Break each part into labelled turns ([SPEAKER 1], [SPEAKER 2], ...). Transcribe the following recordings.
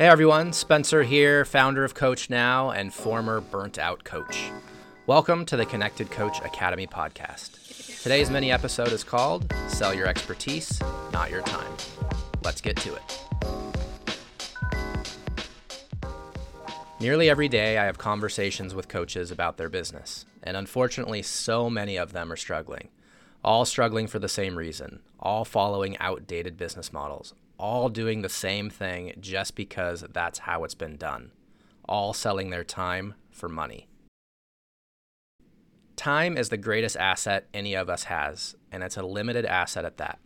[SPEAKER 1] Hey everyone, Spencer here, founder of CoachNow and former burnt out coach. Welcome to the ConnectedCoach Academy podcast. Today's mini episode is called Sell Your Expertise, Not Your Time. Let's get to it. Nearly every day, I have conversations with coaches about their business, and unfortunately, so many of them are struggling. All struggling for the same reason, all following outdated business models, all doing the same thing just because that's how it's been done, all selling their time for money. Time is the greatest asset any of us has, and it's a limited asset at that.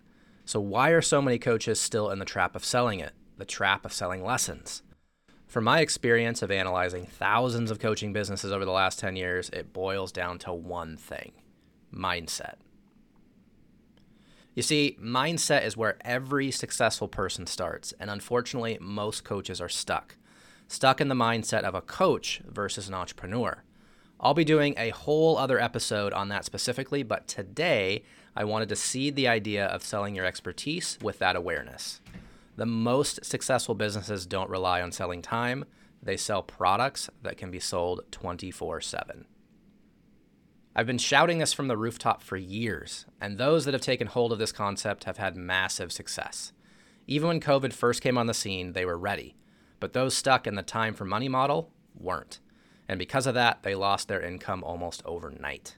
[SPEAKER 1] So, why are so many coaches still in the trap of selling it, the trap of selling lessons? From my experience of analyzing thousands of coaching businesses over the last 10 years, it boils down to one thing mindset. You see, mindset is where every successful person starts, and unfortunately, most coaches are stuck. Stuck in the mindset of a coach versus an entrepreneur. I'll be doing a whole other episode on that specifically, but today I wanted to seed the idea of selling your expertise with that awareness. The most successful businesses don't rely on selling time, they sell products that can be sold 24 7. I've been shouting this from the rooftop for years, and those that have taken hold of this concept have had massive success. Even when COVID first came on the scene, they were ready, but those stuck in the time for money model weren't. And because of that, they lost their income almost overnight.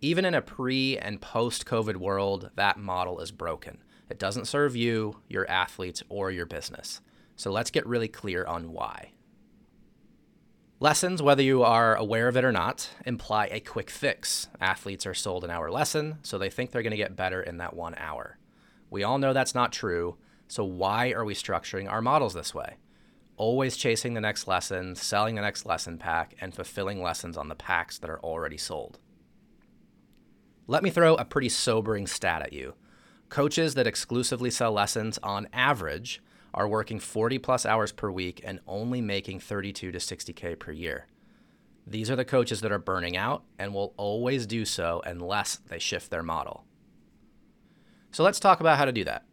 [SPEAKER 1] Even in a pre and post COVID world, that model is broken. It doesn't serve you, your athletes, or your business. So let's get really clear on why. Lessons, whether you are aware of it or not, imply a quick fix. Athletes are sold an hour lesson, so they think they're going to get better in that one hour. We all know that's not true, so why are we structuring our models this way? Always chasing the next lesson, selling the next lesson pack, and fulfilling lessons on the packs that are already sold. Let me throw a pretty sobering stat at you. Coaches that exclusively sell lessons on average are working 40 plus hours per week and only making 32 to 60K per year. These are the coaches that are burning out and will always do so unless they shift their model. So let's talk about how to do that.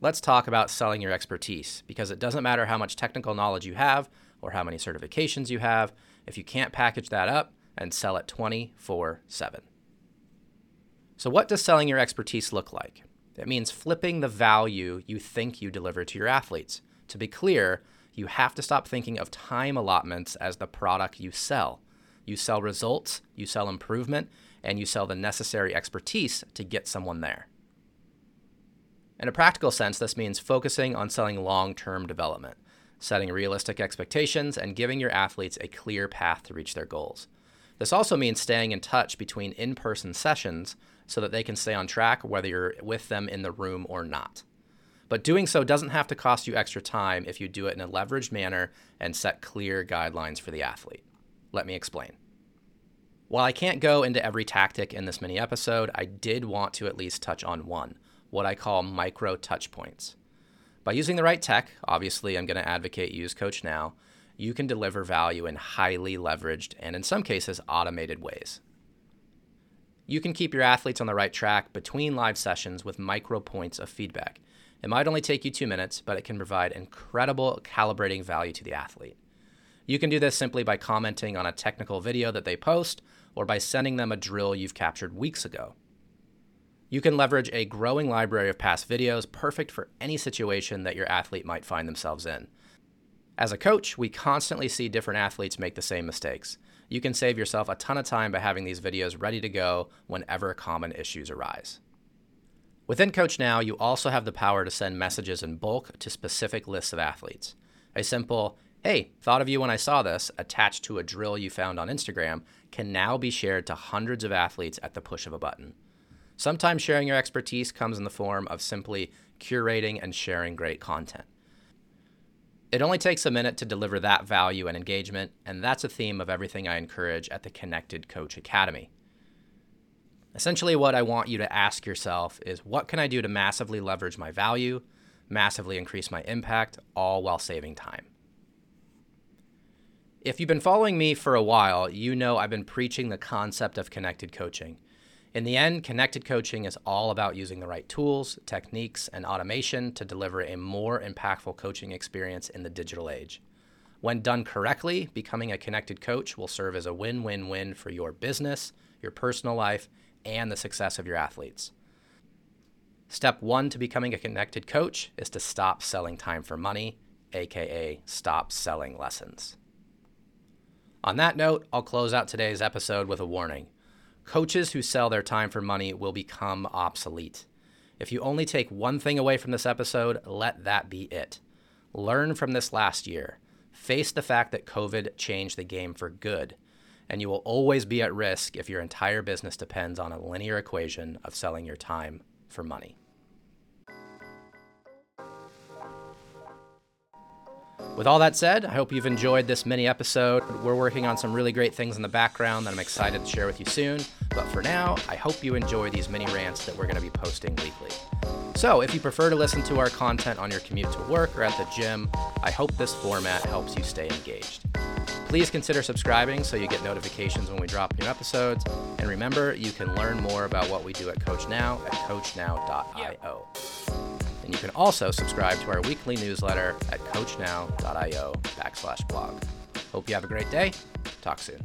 [SPEAKER 1] Let's talk about selling your expertise because it doesn't matter how much technical knowledge you have or how many certifications you have if you can't package that up and sell it 24 7. So, what does selling your expertise look like? That means flipping the value you think you deliver to your athletes. To be clear, you have to stop thinking of time allotments as the product you sell. You sell results, you sell improvement, and you sell the necessary expertise to get someone there. In a practical sense, this means focusing on selling long term development, setting realistic expectations, and giving your athletes a clear path to reach their goals. This also means staying in touch between in person sessions so that they can stay on track whether you're with them in the room or not. But doing so doesn't have to cost you extra time if you do it in a leveraged manner and set clear guidelines for the athlete. Let me explain. While I can't go into every tactic in this mini episode, I did want to at least touch on one, what I call micro touch points. By using the right tech, obviously I'm going to advocate use CoachNow, you can deliver value in highly leveraged and in some cases automated ways. You can keep your athletes on the right track between live sessions with micro points of feedback. It might only take you two minutes, but it can provide incredible calibrating value to the athlete. You can do this simply by commenting on a technical video that they post or by sending them a drill you've captured weeks ago. You can leverage a growing library of past videos perfect for any situation that your athlete might find themselves in. As a coach, we constantly see different athletes make the same mistakes you can save yourself a ton of time by having these videos ready to go whenever common issues arise. Within CoachNow, you also have the power to send messages in bulk to specific lists of athletes. A simple, hey, thought of you when I saw this, attached to a drill you found on Instagram, can now be shared to hundreds of athletes at the push of a button. Sometimes sharing your expertise comes in the form of simply curating and sharing great content. It only takes a minute to deliver that value and engagement, and that's a theme of everything I encourage at the ConnectedCoach Academy. Essentially, what I want you to ask yourself is what can I do to massively leverage my value, massively increase my impact, all while saving time? If you've been following me for a while, you know I've been preaching the concept of connected coaching. In the end, connected coaching is all about using the right tools, techniques, and automation to deliver a more impactful coaching experience in the digital age. When done correctly, becoming a connected coach will serve as a win win win for your business, your personal life, and the success of your athletes. Step one to becoming a connected coach is to stop selling time for money, aka stop selling lessons. On that note, I'll close out today's episode with a warning. Coaches who sell their time for money will become obsolete. If you only take one thing away from this episode, let that be it. Learn from this last year. Face the fact that COVID changed the game for good, and you will always be at risk if your entire business depends on a linear equation of selling your time for money. With all that said, I hope you've enjoyed this mini episode. We're working on some really great things in the background that I'm excited to share with you soon. But for now, I hope you enjoy these mini rants that we're going to be posting weekly. So, if you prefer to listen to our content on your commute to work or at the gym, I hope this format helps you stay engaged. Please consider subscribing so you get notifications when we drop new episodes. And remember, you can learn more about what we do at CoachNow at coachnow.io. And you can also subscribe to our weekly newsletter at coachnow.io backslash blog. Hope you have a great day. Talk soon.